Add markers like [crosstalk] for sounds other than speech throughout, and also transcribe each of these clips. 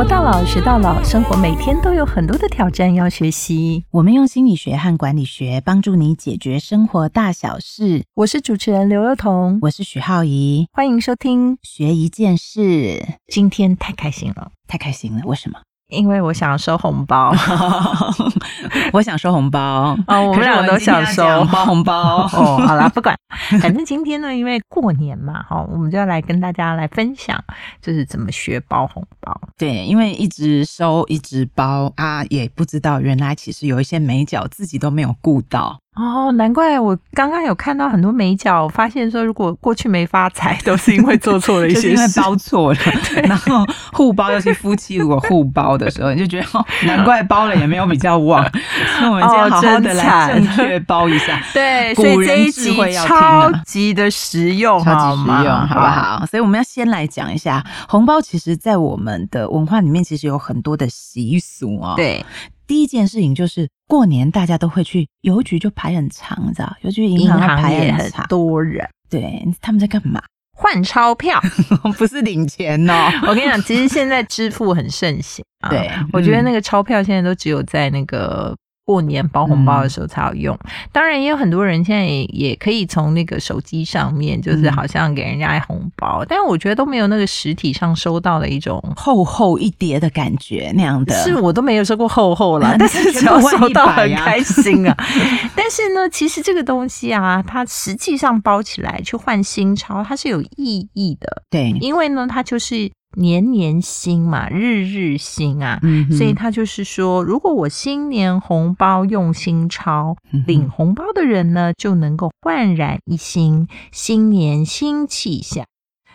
活到老，学到老，生活每天都有很多的挑战要学习。我们用心理学和管理学帮助你解决生活大小事。我是主持人刘幼彤，我是许浩怡，欢迎收听。学一件事，今天太开心了，太开心了！为什么？因为我想要收红包，[laughs] 我想收红包哦，我们两个都想收包红包 [laughs] 哦。好啦，不管，反正今天呢，因为过年嘛，哈，我们就要来跟大家来分享，就是怎么学包红包。对，因为一直收一直包啊，也不知道原来其实有一些美角自己都没有顾到。哦，难怪我刚刚有看到很多美角，发现说如果过去没发财，都是因为做错了一些事，包错了。然后互包，尤其夫妻如果互包的时候，你就觉得哦，难怪包了也没有比较旺。那我们今天好好的来正确包一下，对，所以这一集超级的实用，超级实用，好不好？所以我们要先来讲一下红包，其实在我们的文化里面，其实有很多的习俗哦。对。第一件事情就是过年，大家都会去邮局，就排很长，知道？邮局银行排很长，多人。对，他们在干嘛？换钞票，[laughs] 不是领钱哦。[laughs] 我跟你讲，其实现在支付很盛行。对，我觉得那个钞票现在都只有在那个。过年包红包的时候才要用，当然也有很多人现在也也可以从那个手机上面，就是好像给人家红包，但是我觉得都没有那个实体上收到的一种厚厚一叠的感觉那样的。是我都没有收过厚厚了，[laughs] 但是只要收到很开心啊。[laughs] 但是呢，其实这个东西啊，它实际上包起来去换新钞，它是有意义的。对，因为呢，它就是。年年新嘛，日日新啊，所以他就是说，如果我新年红包用心抄，领红包的人呢就能够焕然一新，新年新气象。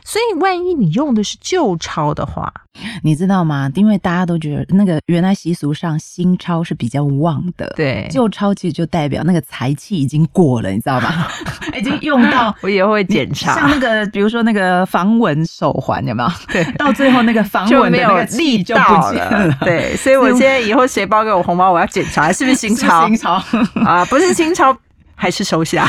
所以，万一你用的是旧钞的话，你知道吗？因为大家都觉得那个原来习俗上新钞是比较旺的，对，旧钞其实就代表那个财气已经过了，你知道吗？[laughs] 已经用到，[laughs] 我也会检查。像那个，比如说那个防蚊手环，有没有？对，[laughs] 到最后那个防蚊的那个力就不见了。对，所以我现在以后谁包给我红包，我要检查是不是新钞。新钞啊，不是新钞，还是收下。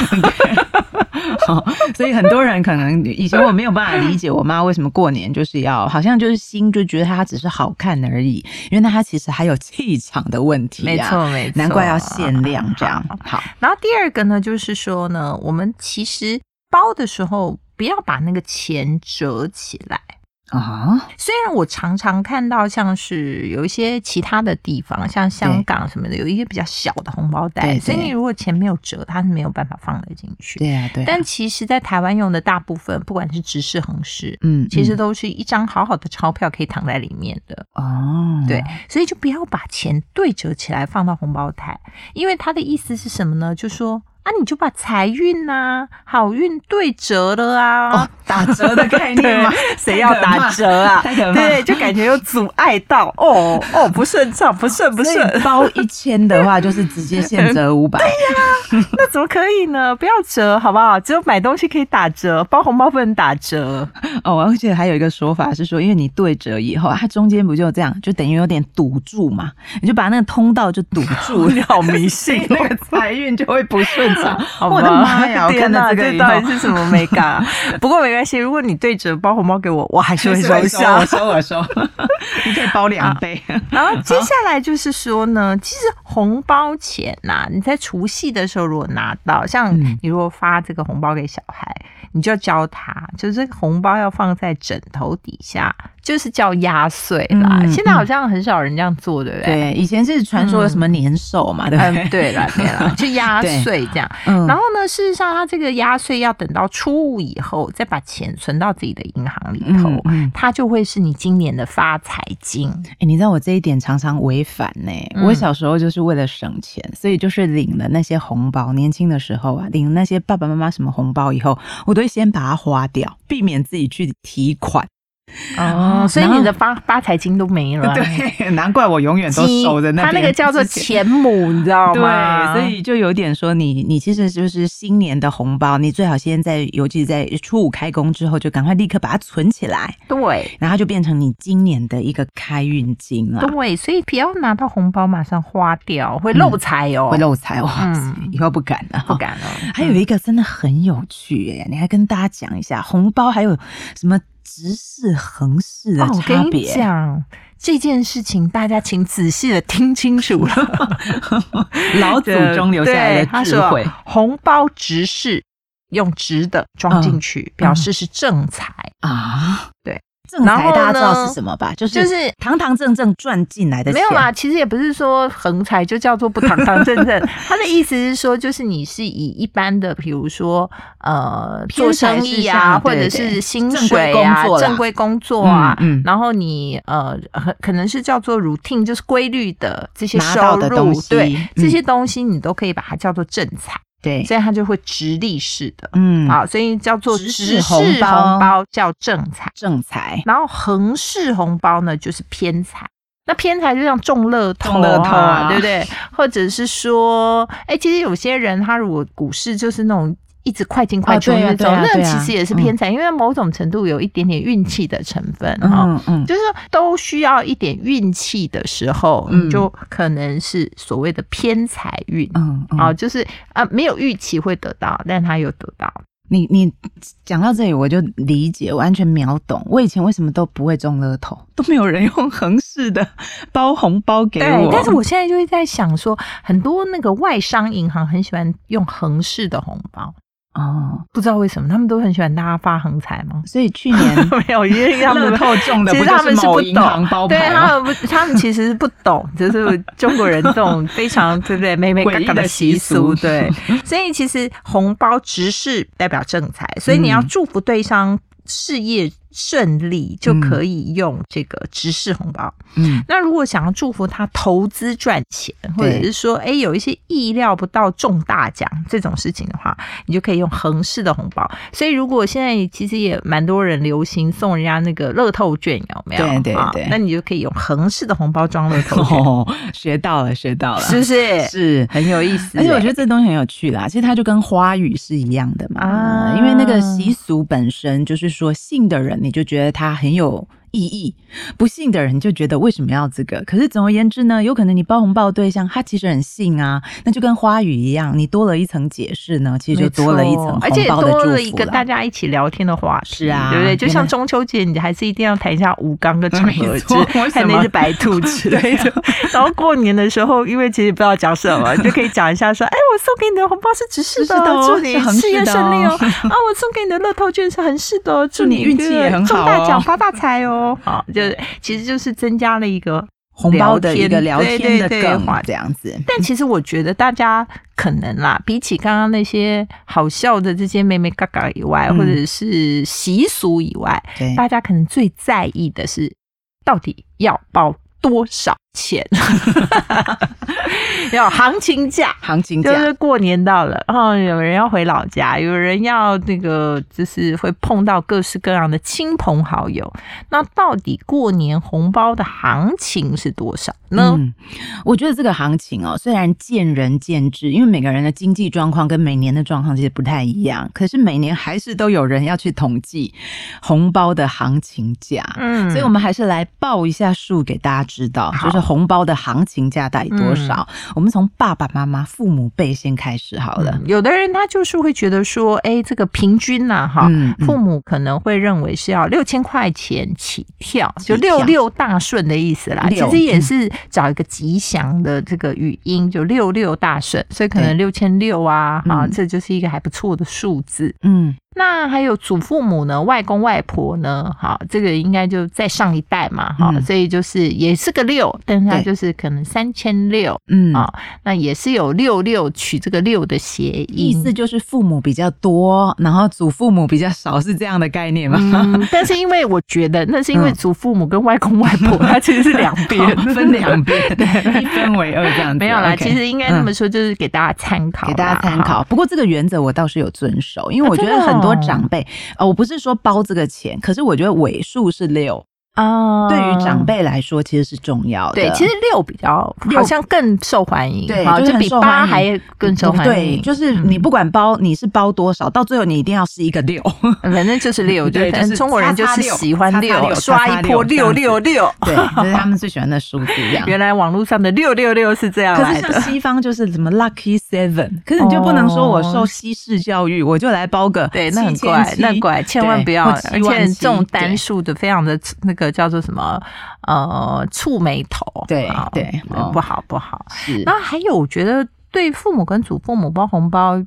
[laughs] 所以很多人可能以前我没有办法理解我妈为什么过年就是要好像就是心就觉得它只是好看而已，因为那它其实还有气场的问题。没错，没错，难怪要限量这样。[laughs] 好，然后第二个呢，就是说呢，我们其实包的时候不要把那个钱折起来。啊，虽然我常常看到像是有一些其他的地方，像香港什么的，有一些比较小的红包袋，所以你如果钱没有折，它是没有办法放得进去。对啊，对。但其实，在台湾用的大部分，不管是直式、横式，嗯，其实都是一张好好的钞票可以躺在里面的。哦，对，所以就不要把钱对折起来放到红包袋，因为它的意思是什么呢？就说。啊，你就把财运呐、好运对折了啊，打折的概念吗？[laughs] 谁要打折啊？对，就感觉有阻碍到哦哦，[laughs] 不顺畅，不顺不顺。包一千的话，就是直接现折 [laughs] 五百。对呀，那怎么可以呢？不要折好不好？只有买东西可以打折，包红包不能打折。哦，而且还有一个说法是说，因为你对折以后，它中间不就这样，就等于有点堵住嘛，你就把那个通道就堵住，你好迷信，那个财运就会不顺畅。我的妈呀！天哪，这到底是什么美感？不过没关系，如果你对折包红包给我，我还是会收下。收我收，[laughs] 你可以包两倍。[laughs] 然后接下来就是说呢，其实红包钱呐，你在除夕的时候如果拿到，像你如果发这个红包给小孩。你就要教他，就是这个红包要放在枕头底下，就是叫压岁啦。现在好像很少人这样做，对不对？对，以前是传说什么年兽嘛，对不对？对了，对了，就压岁这样。然后呢，事实上，他这个压岁要等到初五以后，再把钱存到自己的银行里头，它就会是你今年的发财金。哎，你知道我这一点常常违反呢。我小时候就是为了省钱，所以就是领了那些红包。年轻的时候啊，领那些爸爸妈妈什么红包以后，我都。先把它花掉，避免自己去提款。哦，所以你的发发财金都没了。[laughs] 对，难怪我永远都守着那。他那个叫做钱母，你知道吗？对，所以就有点说你，你其实就是新年的红包，你最好先在，尤其在初五开工之后，就赶快立刻把它存起来。对，然后就变成你今年的一个开运金了。对，所以不要拿到红包马上花掉，会漏财哦，会漏财哦。嗯，以后不敢了，不敢了。还有一个真的很有趣耶，你还跟大家讲一下红包还有什么？直视、横视的差别。讲这件事情，大家请仔细的听清楚了。[laughs] 老祖宗留下来的智慧：红包直视，用直的装进去，表示是正财啊。对。正财大家知道是什么吧？就是就是堂堂正正赚进来的钱。没有啊，其实也不是说横财就叫做不堂堂正正。[laughs] 他的意思是说，就是你是以一般的，比如说呃做生意啊，或者是薪水啊、正规工作啊，然后你呃可能是叫做 routine，就是规律的这些收入，对这些东西你都可以把它叫做正财。对，所以它就会直立式的，嗯，好，所以叫做直式红包叫正财，正财。然后横式红包呢就是偏财，那偏财就像中乐透啊，对不对？或者是说，哎，其实有些人他如果股市就是那种。一直快进快出那种，那其实也是偏财，因为某种程度有一点点运气的成分哈，就是都需要一点运气的时候，就可能是所谓的偏财运，嗯啊，就是啊没有预期会得到，但他有得到。你你讲到这里，我就理解完全秒懂。我以前为什么都不会中乐透，都没有人用横式的包红包给我，但是我现在就是在想说，很多那个外商银行很喜欢用横式的红包。哦，不知道为什么他们都很喜欢大家发横财嘛？[laughs] 所以去年 [laughs] 没有，因为他们透中的，[laughs] 其实他们是不懂，对他们不，他们其实是不懂，就是中国人这种非常对不对？美美嘎嘎的习俗，对，所以其实红包直视代表正财，所以你要祝福对方事业。顺利就可以用这个直视红包。嗯，那如果想要祝福他投资赚钱，或者是说，哎，有一些意料不到中大奖这种事情的话，你就可以用横式的红包。所以，如果现在其实也蛮多人流行送人家那个乐透券，有没有？对对对，那你就可以用横式的红包装乐透券。[laughs] 学到了，学到了，[laughs] 是不是？是很有意思。而且我觉得这东西很有趣啦。其实它就跟花语是一样的嘛，啊，因为那个习俗本身就是说信的人。你就觉得他很有。意义不信的人就觉得为什么要这个？可是总而言之呢，有可能你包红包对象他其实很信啊，那就跟花语一样，你多了一层解释呢，其实就多了一层而且多了一个大家一起聊天的话是啊，对不对？就像中秋节，你还是一定要谈一下吴刚跟嫦娥之，看 [laughs] 那只白兔之类的。[laughs] [laughs] 然后过年的时候，因为其实不知道讲什么，你就可以讲一下说：“哎，我送给你的红包是直视的，祝你事业顺利哦。啊，我送给你的乐透券是横式的，祝你运气也很好，中大奖发大财哦。”好，就是其实就是增加了一个红包的一个聊天的梗话，这样子。但其实我觉得大家可能啦，比起刚刚那些好笑的这些妹妹嘎嘎以外，或者是习俗以外，大家可能最在意的是到底要包多少。钱，[laughs] 要行情价，行情价就是过年到了，然后有人要回老家，有人要那个，就是会碰到各式各样的亲朋好友。那到底过年红包的行情是多少呢？我觉得这个行情哦，虽然见仁见智，因为每个人的经济状况跟每年的状况其实不太一样，可是每年还是都有人要去统计红包的行情价。嗯，所以我们还是来报一下数给大家知道，就是。红包的行情价带多少？我们从爸爸妈妈、父母辈先开始好了。有的人他就是会觉得说，哎，这个平均呐，哈，父母可能会认为是要六千块钱起跳，就六六大顺的意思啦。其实也是找一个吉祥的这个语音，就六六大顺，所以可能六千六啊，哈，这就是一个还不错的数字。嗯。那还有祖父母呢，外公外婆呢？好，这个应该就在上一代嘛，好，所以就是也是个六，但是它就是可能三千六，嗯啊，那也是有六六取这个六的谐音，意思就是父母比较多，然后祖父母比较少，是这样的概念吗？嗯，但是因为我觉得那是因为祖父母跟外公外婆，[laughs] 它其实是两边分两边，[laughs] 对，一分为二这样。没有啦，其实应该那么说，就是给大家参考，给大家参考。不过这个原则我倒是有遵守，因为我觉得很多。多长辈呃，我不是说包这个钱，可是我觉得尾数是六，啊，对于长辈来说其实是重要的。对，其实六比较好像更受欢迎，对，就比八还更受欢迎。对，就是你不管包你是包多少，到最后你一定要是一个六，[laughs] 反正就是六，对，中国人就是喜欢六，刷一波六六六，对，这是他们最喜欢的数字。[laughs] 原来网络上的六六六是这样来的。西方就是什么 lucky seven，[laughs] 可是你就不能说我受西式教育，我就来包个对，那很怪，那怪，千万不要，而且这种单数的非常的那个叫做什么？呃，触眉头，对对，不好不好。那还有，我觉得对父母跟祖父母包红包，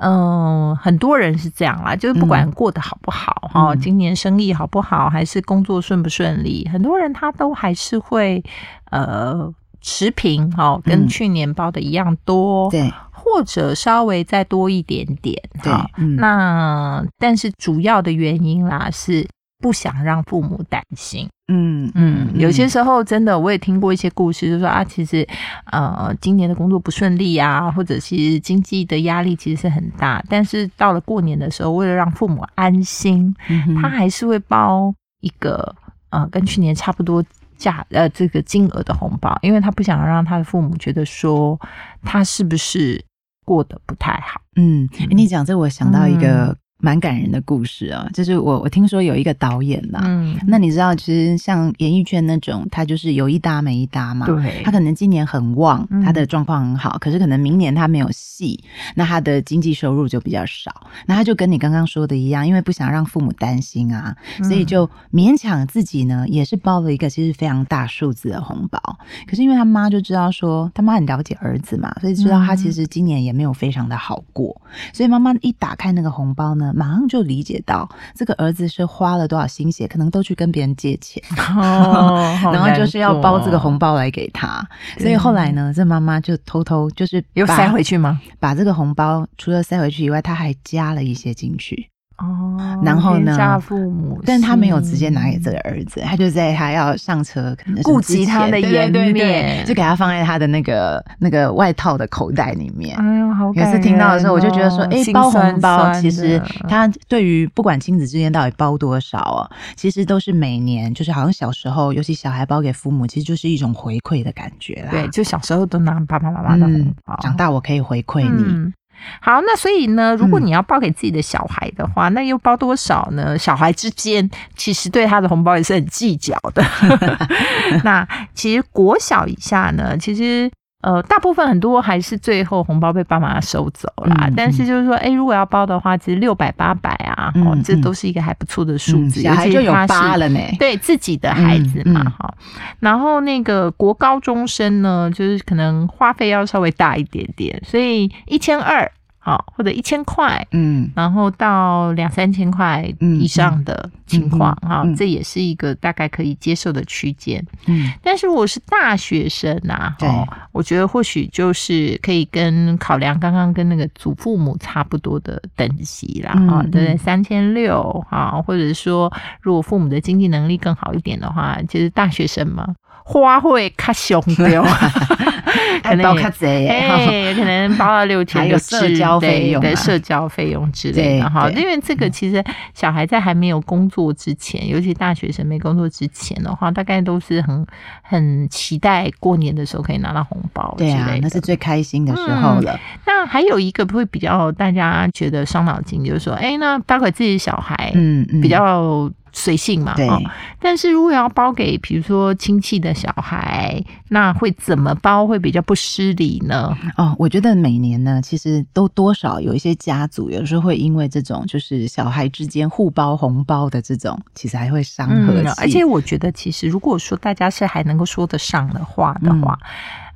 嗯，很多人是这样啦，就是不管过得好不好哈，今年生意好不好，还是工作顺不顺利，很多人他都还是会呃持平哈，跟去年包的一样多，对，或者稍微再多一点点哈。那但是主要的原因啦是。不想让父母担心，嗯嗯，有些时候真的，我也听过一些故事，就说啊，其实呃，今年的工作不顺利啊，或者其实经济的压力其实是很大，但是到了过年的时候，为了让父母安心，他还是会包一个呃，跟去年差不多价呃这个金额的红包，因为他不想让他的父母觉得说他是不是过得不太好。嗯，你讲这，我想到一个。蛮感人的故事啊，就是我我听说有一个导演呐，嗯，那你知道其实像演艺圈那种，他就是有一搭没一搭嘛，对，他可能今年很旺，他的状况很好，可是可能明年他没有戏，那他的经济收入就比较少，那他就跟你刚刚说的一样，因为不想让父母担心啊，所以就勉强自己呢，也是包了一个其实非常大数字的红包，可是因为他妈就知道说他妈很了解儿子嘛，所以知道他其实今年也没有非常的好过，所以妈妈一打开那个红包呢。马上就理解到这个儿子是花了多少心血，可能都去跟别人借钱，[laughs] 然后就是要包这个红包来给他。所以后来呢，这妈妈就偷偷就是又塞回去吗？把这个红包除了塞回去以外，他还加了一些进去。哦，然后呢？父母，但他没有直接拿给这个儿子，他就在他要上车，可能顾及他的颜面，就给他放在他的那个那个外套的口袋里面。哎呦，好！有次听到的时候，我就觉得说，哎，包红包其实他对于不管亲子之间到底包多少哦，其实都是每年，就是好像小时候，尤其小孩包给父母，其实就是一种回馈的感觉啦。对，就小时候都拿爸爸妈妈的红包，长大我可以回馈你。好，那所以呢，如果你要包给自己的小孩的话，那又包多少呢？小孩之间其实对他的红包也是很计较的。[laughs] 那其实国小以下呢，其实。呃，大部分很多还是最后红包被爸妈收走了，但是就是说，哎，如果要包的话，其实六百八百啊，哦，这都是一个还不错的数字。小孩就有八了呢，对自己的孩子嘛，哈。然后那个国高中生呢，就是可能花费要稍微大一点点，所以一千二。好，或者一千块，嗯，然后到两三千块以上的情况，哈，这也是一个大概可以接受的区间。嗯，但是我是大学生呐，对，我觉得或许就是可以跟考量刚刚跟那个祖父母差不多的等级啦，哈，对，三千六，哈，或者说如果父母的经济能力更好一点的话，就是大学生嘛。花会卡熊掉，[laughs] [laughs] 可能包卡贼，哎，可能包到六千，有社交费用，对社交费用之类的哈。因为这个其实小孩在还没有工作之前，尤其大学生没工作之前的话，大概都是很很期待过年的时候可以拿到红包，对啊，那是最开心的时候了。那还有一个会比较大家觉得伤脑筋，就是说，哎，那包给自己小孩，嗯嗯，比较。随性嘛，对。但是如果要包给，比如说亲戚的小孩，那会怎么包会比较不失礼呢？哦，我觉得每年呢，其实都多少有一些家族，有时候会因为这种就是小孩之间互包红包的这种，其实还会伤和气。而且我觉得，其实如果说大家是还能够说得上的话的话。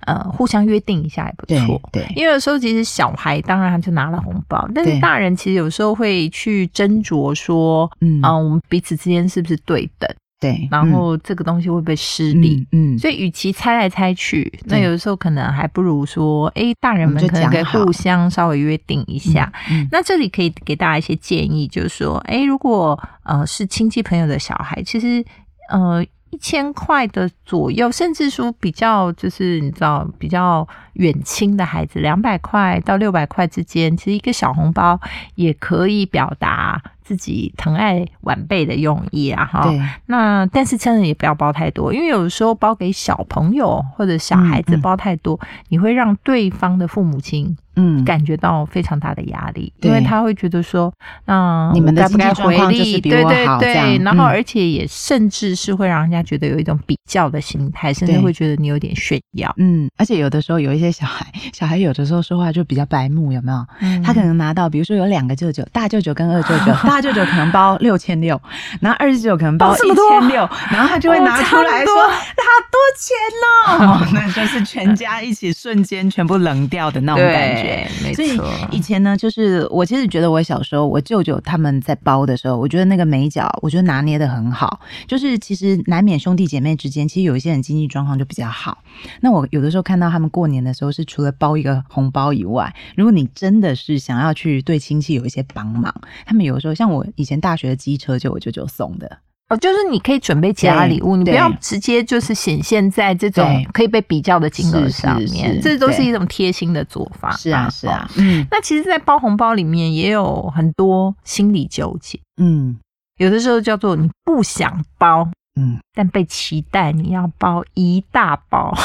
呃，互相约定一下也不错。对，因为有时候其实小孩当然他就拿了红包，但是大人其实有时候会去斟酌说，嗯，我们彼此之间是不是对等？对，然后这个东西会不会失礼？嗯，所以与其猜来猜去，那有的时候可能还不如说，哎，大人们可能可以互相稍微约定一下。那这里可以给大家一些建议，就是说，哎，如果呃是亲戚朋友的小孩，其实呃。一千块的左右，甚至说比较就是你知道比较远亲的孩子，两百块到六百块之间，其实一个小红包也可以表达。自己疼爱晚辈的用意啊，哈。那但是真的也不要包太多，因为有的时候包给小朋友或者小孩子包太多，你会让对方的父母亲。嗯，感觉到非常大的压力，因为他会觉得说，那你们的不该回力，对对对，然后而且也甚至是会让人家觉得有一种比较的心态，甚至会觉得你有点炫耀。嗯，而且有的时候有一些小孩，[laughs] 小孩有的时候说话就比较白目，有没有？他可能拿到，比如说有两个舅舅，大舅舅跟二舅舅，[laughs] 大舅舅可能包六千六，然后二舅舅可能包一千六，然后他就会拿出来说，[laughs] 好多钱哦，那就是全家一起瞬间全部冷掉的那种感觉。对，所以以前呢，就是我其实觉得我小时候，我舅舅他们在包的时候，我觉得那个美角，我觉得拿捏的很好。就是其实难免兄弟姐妹之间，其实有一些人经济状况就比较好。那我有的时候看到他们过年的时候，是除了包一个红包以外，如果你真的是想要去对亲戚有一些帮忙，他们有的时候像我以前大学的机车就我舅舅送的。哦，就是你可以准备其他礼物，你不要直接就是显现在这种可以被比较的金额上面，这都是一种贴心的做法。是啊，是啊，嗯。那其实，在包红包里面也有很多心理纠结。嗯，有的时候叫做你不想包，嗯，但被期待你要包一大包。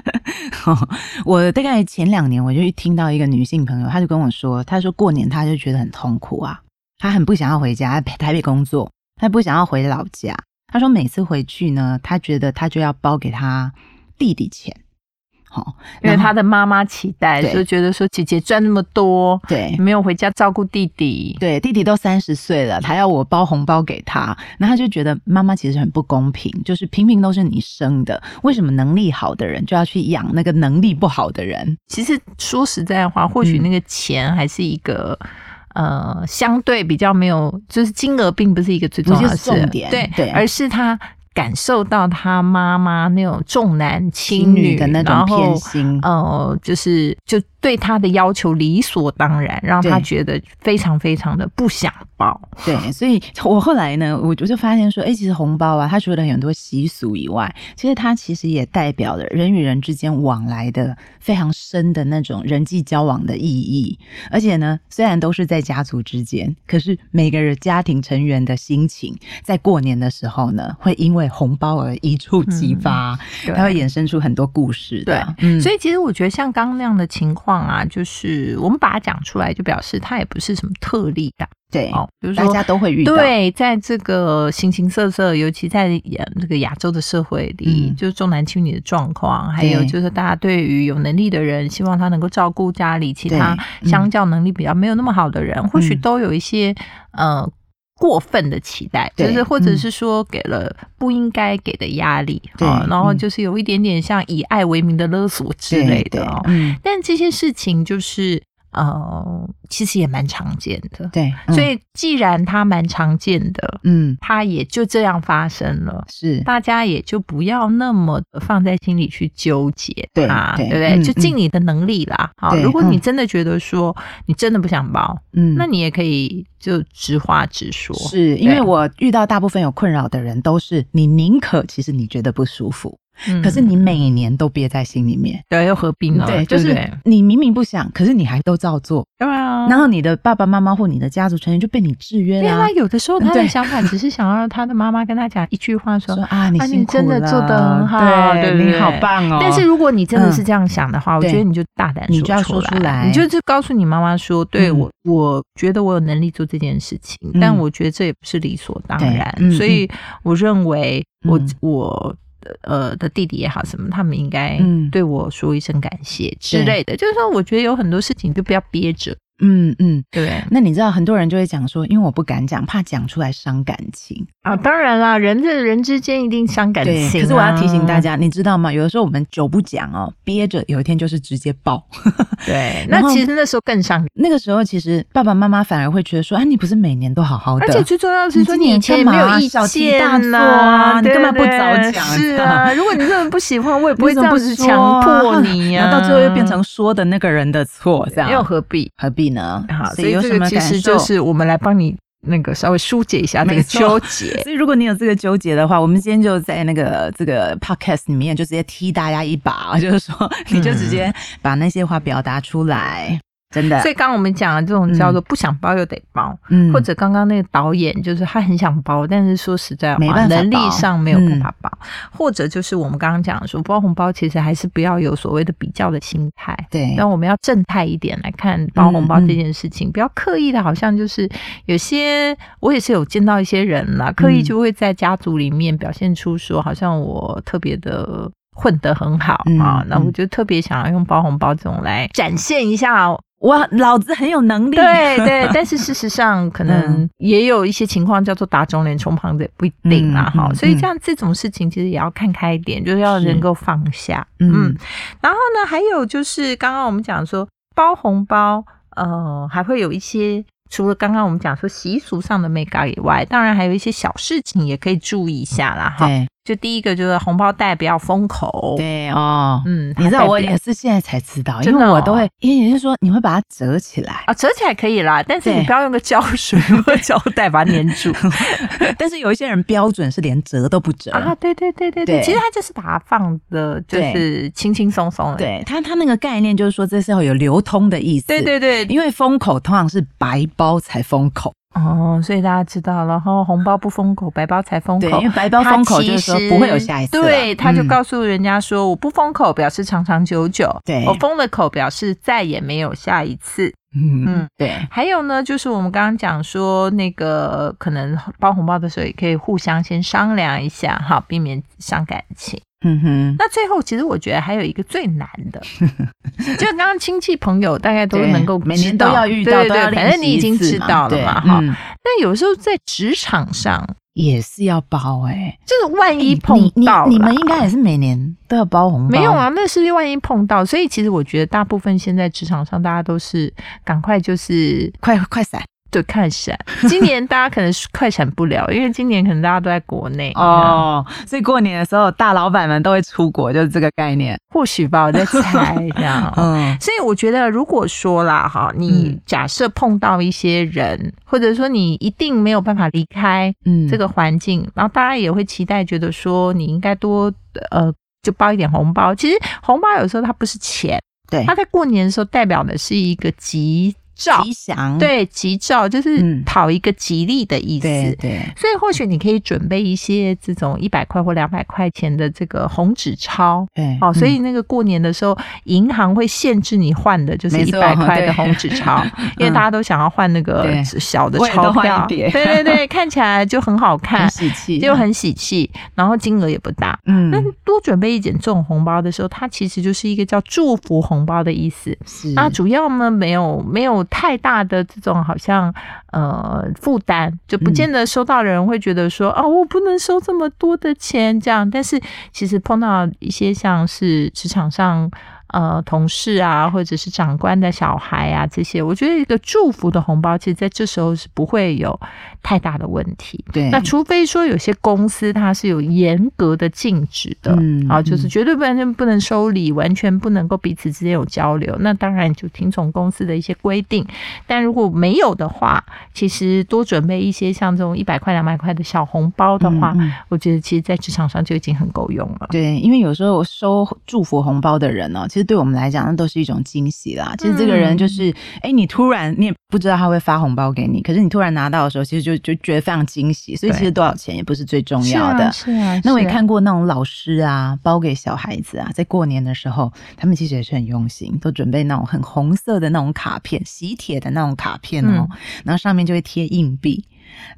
[laughs] 我大概前两年，我就听到一个女性朋友，她就跟我说，她说过年她就觉得很痛苦啊，她很不想要回家，台北工作。他不想要回老家。他说每次回去呢，他觉得他就要包给他弟弟钱，好，因为他的妈妈期待，就觉得说姐姐赚那么多，对，没有回家照顾弟弟，对，弟弟都三十岁了，还要我包红包给他，那他就觉得妈妈其实很不公平，就是平平都是你生的，为什么能力好的人就要去养那个能力不好的人？其实说实在话，或许那个钱还是一个。呃，相对比较没有，就是金额并不是一个最重要的重点，对对，而是他感受到他妈妈那种重男轻女的那种偏心，呃，就是就。对他的要求理所当然，让他觉得非常非常的不想包。对，所以我后来呢，我我就发现说，哎，其实红包啊，它除了很多习俗以外，其实它其实也代表了人与人之间往来的非常深的那种人际交往的意义。而且呢，虽然都是在家族之间，可是每个人家庭成员的心情，在过年的时候呢，会因为红包而一触即发，它会衍生出很多故事。对，嗯，所以其实我觉得像刚刚那样的情况。啊，就是我们把它讲出来，就表示它也不是什么特例的，对，哦，比如说大家都会遇到，对，在这个形形色色，尤其在这个亚洲的社会里，就是重男轻女的状况，还有就是大家对于有能力的人，希望他能够照顾家里其他相较能力比较没有那么好的人，或许都有一些呃。过分的期待，就是或者是说给了不应该给的压力，啊，然后就是有一点点像以爱为名的勒索之类的哦。但这些事情就是。呃，其实也蛮常见的，对，所以既然它蛮常见的，嗯，它也就这样发生了，是。大家也就不要那么放在心里去纠结它，对不对？就尽你的能力啦。好，如果你真的觉得说你真的不想包，嗯，那你也可以就直话直说，是因为我遇到大部分有困扰的人都是你宁可其实你觉得不舒服。可是你每年都憋在心里面，对，又何必呢？对，就是你明明不想，可是你还都照做，对啊。然后你的爸爸妈妈或你的家族成员就被你制约了。对啊，有的时候他的想法只是想要他的妈妈跟他讲一句话，说啊，你辛苦了，真的做的很好，对，你好棒哦。但是如果你真的是这样想的话，我觉得你就大胆，你就要说出来，你就是告诉你妈妈说，对我，我觉得我有能力做这件事情，但我觉得这也不是理所当然，所以我认为我我。呃的弟弟也好，什么他们应该对我说一声感谢之类的，就是说，我觉得有很多事情就不要憋着。嗯嗯，对。那你知道很多人就会讲说，因为我不敢讲，怕讲出来伤感情啊。当然啦，人这人之间一定伤感情。可是我要提醒大家，你知道吗？有的时候我们久不讲哦，憋着，有一天就是直接爆。对，[laughs] 那其实那时候更伤。那个时候其实爸爸妈妈反而会觉得说，啊，你不是每年都好好的，而且最重要的是说，你以前没有意见呐，你干嘛不早讲。[laughs] 是啊，如果你真的不喜欢，我也不会这样子强迫你呀。到最后又变成说的那个人的错，这样又何必？何必？呢，好，所以这个其实就是我们来帮你那个稍微疏解一下那个 [laughs] 纠结。所以如果你有这个纠结的话，我们今天就在那个这个 podcast 里面就直接踢大家一把，[laughs] 就是说你就直接把那些话表达出来。真的，所以刚刚我们讲的这种叫做不想包又得包，嗯，或者刚刚那个导演就是他很想包，但是说实在话，能力上没有办法包，或者就是我们刚刚讲说包红包，其实还是不要有所谓的比较的心态，对，但我们要正态一点来看包红包这件事情，不要刻意的，好像就是有些我也是有见到一些人啦，刻意就会在家族里面表现出说，好像我特别的混得很好啊，那我就特别想要用包红包这种来展现一下。我老子很有能力，对对，[laughs] 但是事实上可能也有一些情况叫做打肿脸充胖子，也不一定啦，哈。所以这样这种事情其实也要看开一点，就是要能够放下，嗯。然后呢，还有就是刚刚我们讲说包红包，呃，还会有一些除了刚刚我们讲说习俗上的美感以外，当然还有一些小事情也可以注意一下啦，哈。就第一个就是红包袋不要封口，对哦，嗯，你知道我也是现在才知道，因为我都会，因为也就是说你会把它折起来啊，折起来可以啦，但是你不要用个胶水或胶带把它粘住。[laughs] 但是有一些人标准是连折都不折啊，对对对对对，其实他就是把它放的，就是轻轻松松的。对他他那个概念就是说这是要有流通的意思，对对对，因为封口通常是白包才封口。哦，所以大家知道，然后红包不封口，白包才封口。因为白包封口就是说不会有下一次。对，他就告诉人家说，我不封口表示长长久久，对我封了口表示再也没有下一次。嗯嗯，对。还有呢，就是我们刚刚讲说，那个可能包红包的时候，也可以互相先商量一下，哈，避免伤感情。嗯哼，那最后其实我觉得还有一个最难的，[laughs] 就刚刚亲戚朋友大概都能够每年都要遇到，对对，反正你已经知道了嘛，哈。但有时候在职场上也是要包哎，就是万一碰到，你们应该也是每年都要包红包，没有啊？那是万一碰到，所以其实我觉得大部分现在职场上大家都是赶快就是快快闪。对，快闪！[laughs] 今年大家可能是快闪不了，因为今年可能大家都在国内哦，所以过年的时候大老板们都会出国，就是这个概念。或许吧，我在猜这样。[laughs] 嗯，所以我觉得，如果说啦，哈，你假设碰到一些人，或者说你一定没有办法离开嗯这个环境，然后大家也会期待，觉得说你应该多呃就包一点红包。其实红包有时候它不是钱，对，它在过年的时候代表的是一个吉。吉祥对吉兆就是讨一个吉利的意思，对，所以或许你可以准备一些这种一百块或两百块钱的这个红纸钞，对，哦，所以那个过年的时候，银行会限制你换的就是一百块的红纸钞，[laughs] 因为大家都想要换那个小的钞票，对对对，看起来就很好看，[laughs] 喜气，就很喜气，然后金额也不大，嗯，那多准备一点这种红包的时候，它其实就是一个叫祝福红包的意思，是。那主要呢没有没有。太大的这种好像呃负担，就不见得收到的人会觉得说啊，我不能收这么多的钱这样。但是其实碰到一些像是职场上。呃，同事啊，或者是长官的小孩啊，这些，我觉得一个祝福的红包，其实在这时候是不会有太大的问题。对，那除非说有些公司它是有严格的禁止的，嗯啊，就是绝对完全不能收礼，完全不能够彼此之间有交流。那当然就听从公司的一些规定。但如果没有的话，其实多准备一些像这种一百块、两百块的小红包的话，我觉得其实，在职场上就已经很够用了。对，因为有时候收祝福红包的人呢，其实。对我们来讲，那都是一种惊喜啦。其实这个人就是，哎，你突然你也不知道他会发红包给你，可是你突然拿到的时候，其实就就觉得非常惊喜。所以其实多少钱也不是最重要的。是啊，那我也看过那种老师啊，包给小孩子啊，在过年的时候，他们其实也是很用心，都准备那种很红色的那种卡片，喜帖的那种卡片哦，然后上面就会贴硬币。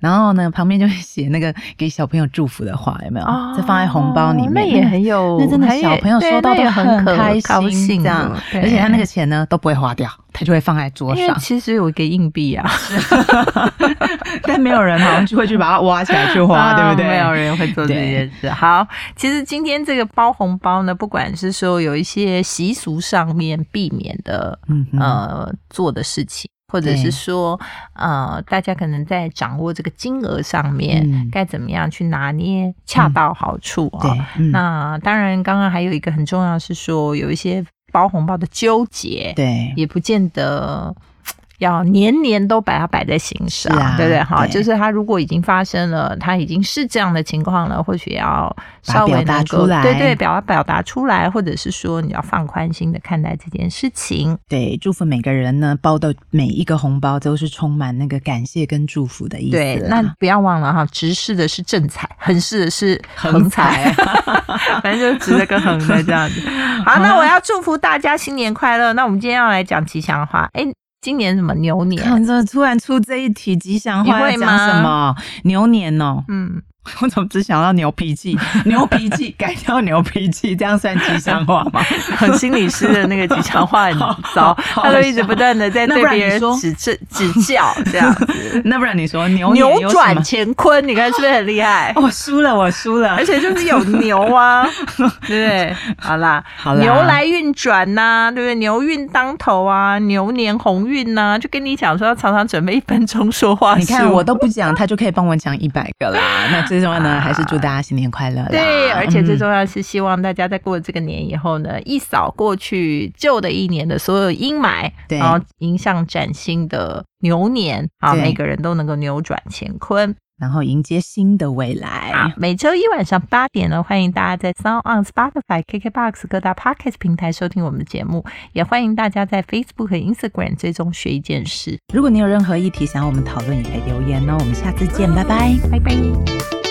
然后呢，旁边就会写那个给小朋友祝福的话，有没有？再放在红包里面，那也很有，[laughs] 那真的小朋友收到都很开心，这样。而且他那个钱呢都不会花掉，他就会放在桌上。其实有一个硬币啊，[laughs] 但没有人好像就会去把它挖起来去花，[laughs] 对不对？没有人会做这件事。好，其实今天这个包红包呢，不管是说有一些习俗上面避免的，呃，做的事情。或者是说，呃，大家可能在掌握这个金额上面，该怎么样去拿捏，恰到好处啊？那当然，刚刚还有一个很重要是说，有一些包红包的纠结，对，也不见得。要年年都把它摆在心上，对不对？哈，就是它如果已经发生了，它已经是这样的情况了，或许要稍微达出来，对对，表表达出来，或者是说你要放宽心的看待这件事情。对，祝福每个人呢，包的每一个红包都是充满那个感谢跟祝福的意思。对，那不要忘了哈，直视的是正财，横视的是横财，[laughs] 反正就是直的跟横的这样子。好，[laughs] 那我要祝福大家新年快乐。那我们今天要来讲吉祥话，哎。今年什么牛年？看这突然出这一题吉祥话，讲什么牛年哦？嗯。[laughs] 我怎么只想到牛脾气？[laughs] 牛脾气改掉牛脾气，这样算吉祥话吗？[laughs] 心理师的那个吉祥话很糟，他都一直不断的在对别人指指指教这样子。那不然你说牛扭转乾坤，你看是不是很厉害？我输了，我输了，而且就是有牛啊，对不对？好啦，好啦，牛来运转呐，对不对？牛运当头啊，牛年鸿运呐，就跟你讲说要常常准备一分钟说话。你看我都不讲，他就可以帮我讲一百个啦。那。最重要呢，还是祝大家新年快乐。对，而且最重要是希望大家在过了这个年以后呢，一扫过去旧的一年的所有阴霾，然后迎向崭新的牛年啊，每个人都能够扭转乾坤，然后迎接新的未来。每周一晚上八点呢，欢迎大家在 Sound on Spotify、KKBox 各大 Podcast 平台收听我们的节目，也欢迎大家在 Facebook 和 Instagram 追踪学一件事。如果你有任何议题想要我们讨论，也可以留言哦。我们下次见，拜拜，拜拜。